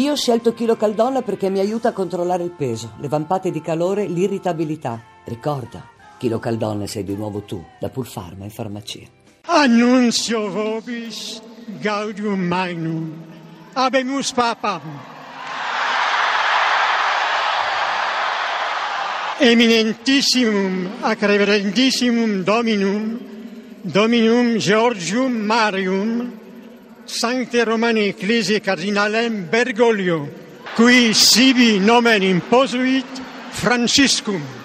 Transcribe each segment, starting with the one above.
Io ho scelto Chilo Caldonna perché mi aiuta a controllare il peso, le vampate di calore, l'irritabilità. Ricorda, Chilo Caldonna sei di nuovo tu, da Pulfarma in farmacia. Annunzio vobis gaudium magnum. Abemus papam. Eminentissimum ac reverendissimum Dominum, Dominum Georgium Marium, Sancte Romani Ecclesiae Cardinalem Bergoglio, qui sibi nomen imposuit Franciscum.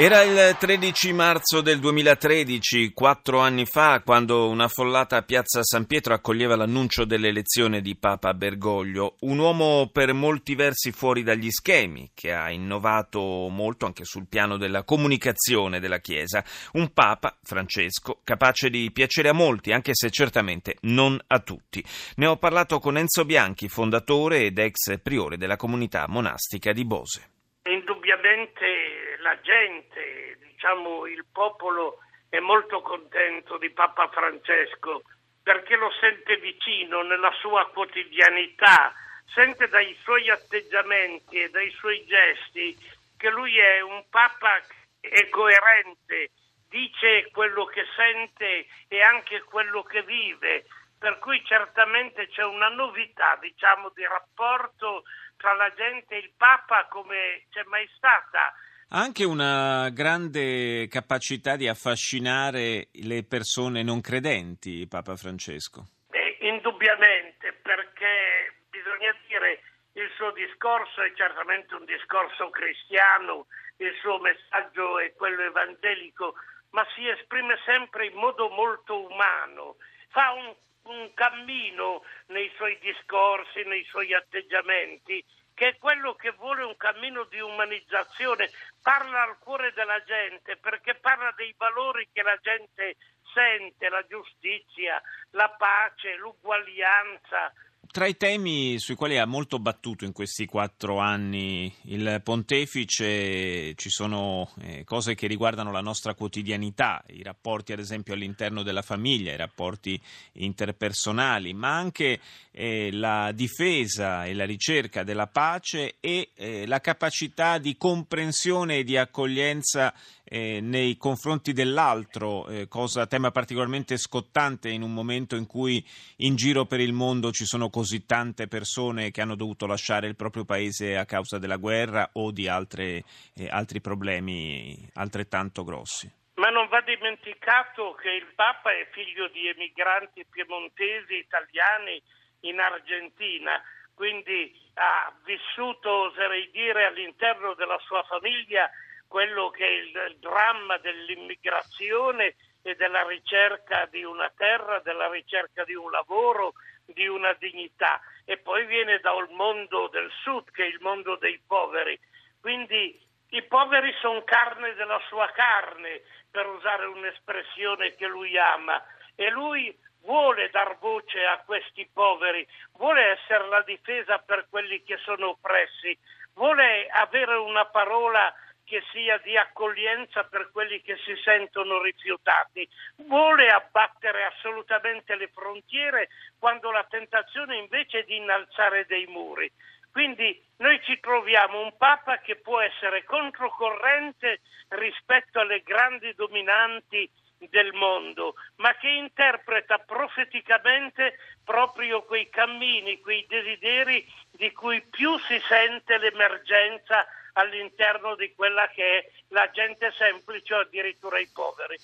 Era il 13 marzo del 2013, quattro anni fa, quando una follata piazza San Pietro accoglieva l'annuncio dell'elezione di Papa Bergoglio, un uomo per molti versi fuori dagli schemi, che ha innovato molto anche sul piano della comunicazione della Chiesa, un Papa, Francesco, capace di piacere a molti, anche se certamente non a tutti. Ne ho parlato con Enzo Bianchi, fondatore ed ex priore della comunità monastica di Bose. Indubbiamente la gente, diciamo il popolo è molto contento di Papa Francesco perché lo sente vicino nella sua quotidianità, sente dai suoi atteggiamenti e dai suoi gesti che lui è un Papa è coerente, dice quello che sente e anche quello che vive, per cui certamente c'è una novità, diciamo, di rapporto tra la gente e il Papa come c'è mai stata ha anche una grande capacità di affascinare le persone non credenti, Papa Francesco. Eh, indubbiamente, perché bisogna dire il suo discorso è certamente un discorso cristiano, il suo messaggio è quello evangelico, ma si esprime sempre in modo molto umano, fa un, un cammino nei suoi discorsi, nei suoi atteggiamenti che è quello che vuole un cammino di umanizzazione, parla al cuore della gente perché parla dei valori che la gente sente, la giustizia, la pace, l'uguaglianza, tra i temi sui quali ha molto battuto in questi quattro anni il pontefice ci sono eh, cose che riguardano la nostra quotidianità, i rapporti ad esempio all'interno della famiglia, i rapporti interpersonali, ma anche eh, la difesa e la ricerca della pace e eh, la capacità di comprensione e di accoglienza eh, nei confronti dell'altro, eh, cosa, tema particolarmente scottante in un momento in cui in giro per il mondo ci sono così tante persone che hanno dovuto lasciare il proprio paese a causa della guerra o di altre, eh, altri problemi altrettanto grossi. Ma non va dimenticato che il Papa è figlio di emigranti piemontesi italiani in Argentina, quindi ha vissuto, oserei dire, all'interno della sua famiglia quello che è il dramma dell'immigrazione e della ricerca di una terra, della ricerca di un lavoro, di una dignità e poi viene dal mondo del sud che è il mondo dei poveri. Quindi i poveri sono carne della sua carne, per usare un'espressione che lui ama, e lui vuole dar voce a questi poveri, vuole essere la difesa per quelli che sono oppressi, vuole avere una parola che sia di accoglienza per quelli che si sentono rifiutati, vuole abbattere assolutamente le frontiere quando la tentazione invece è di innalzare dei muri. Quindi noi ci troviamo un Papa che può essere controcorrente rispetto alle grandi dominanti del mondo, ma che interpreta profeticamente proprio quei cammini, quei desideri di cui più si sente l'emergenza all'interno di quella che è la gente semplice o addirittura i poveri.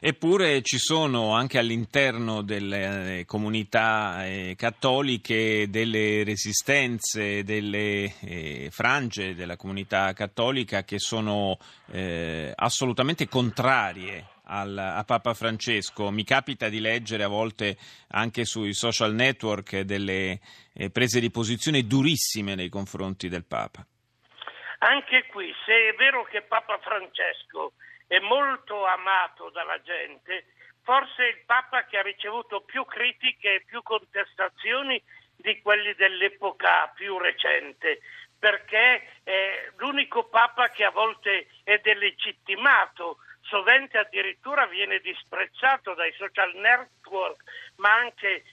Eppure ci sono anche all'interno delle eh, comunità eh, cattoliche delle resistenze, delle eh, frange della comunità cattolica che sono assolutamente contrarie al, a Papa Francesco. Mi capita di leggere a volte anche sui social network delle eh, prese di posizione durissime nei confronti del Papa. Anche qui, se è vero che Papa Francesco è molto amato dalla gente, forse è il Papa che ha ricevuto più critiche e più contestazioni di quelli dell'epoca più recente, perché è l'unico Papa che a volte è delegittimato, sovente addirittura viene disprezzato dai social network, ma anche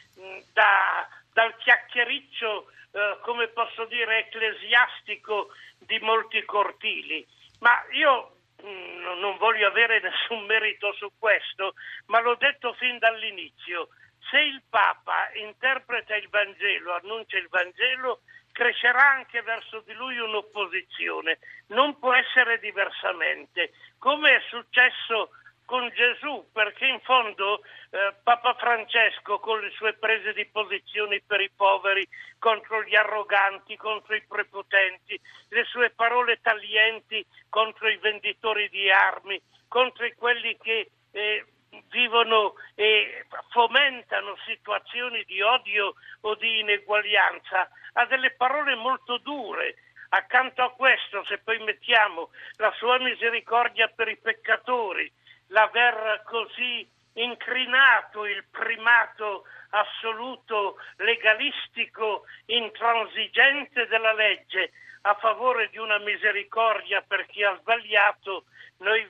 da dal chiacchiericcio, eh, come posso dire, ecclesiastico di molti cortili. Ma io mh, mm, non voglio avere nessun merito su questo, ma l'ho detto fin dall'inizio. Se il Papa interpreta il Vangelo, annuncia il Vangelo, crescerà anche verso di lui un'opposizione. Non può essere diversamente, come è successo con Gesù, perché in fondo eh, Papa Francesco con le sue prese di posizione per i poveri, contro gli arroganti, contro i prepotenti, le sue parole taglienti contro i venditori di armi, contro quelli che eh, vivono e fomentano situazioni di odio o di ineguaglianza, ha delle parole molto dure. Accanto a questo, se poi mettiamo la sua misericordia per i peccatori, l'aver così incrinato il primato assoluto, legalistico, intransigente della legge a favore di una misericordia per chi ha sbagliato, noi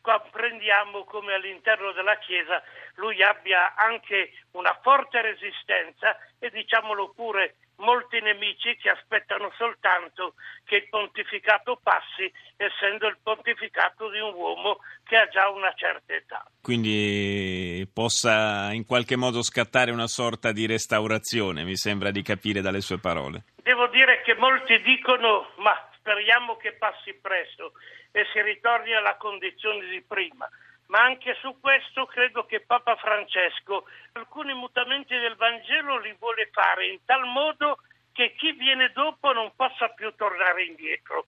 comprendiamo come all'interno della Chiesa lui abbia anche una forte resistenza e diciamolo pure molti nemici che aspettano soltanto che il pontificato passi, essendo il pontificato di un uomo che ha già una certa età. Quindi possa in qualche modo scattare una sorta di restaurazione, mi sembra di capire dalle sue parole. Devo dire che molti dicono, ma speriamo che passi presto e si ritorni alla condizione di prima ma anche su questo credo che Papa Francesco alcuni mutamenti del Vangelo li vuole fare in tal modo che chi viene dopo non possa più tornare indietro.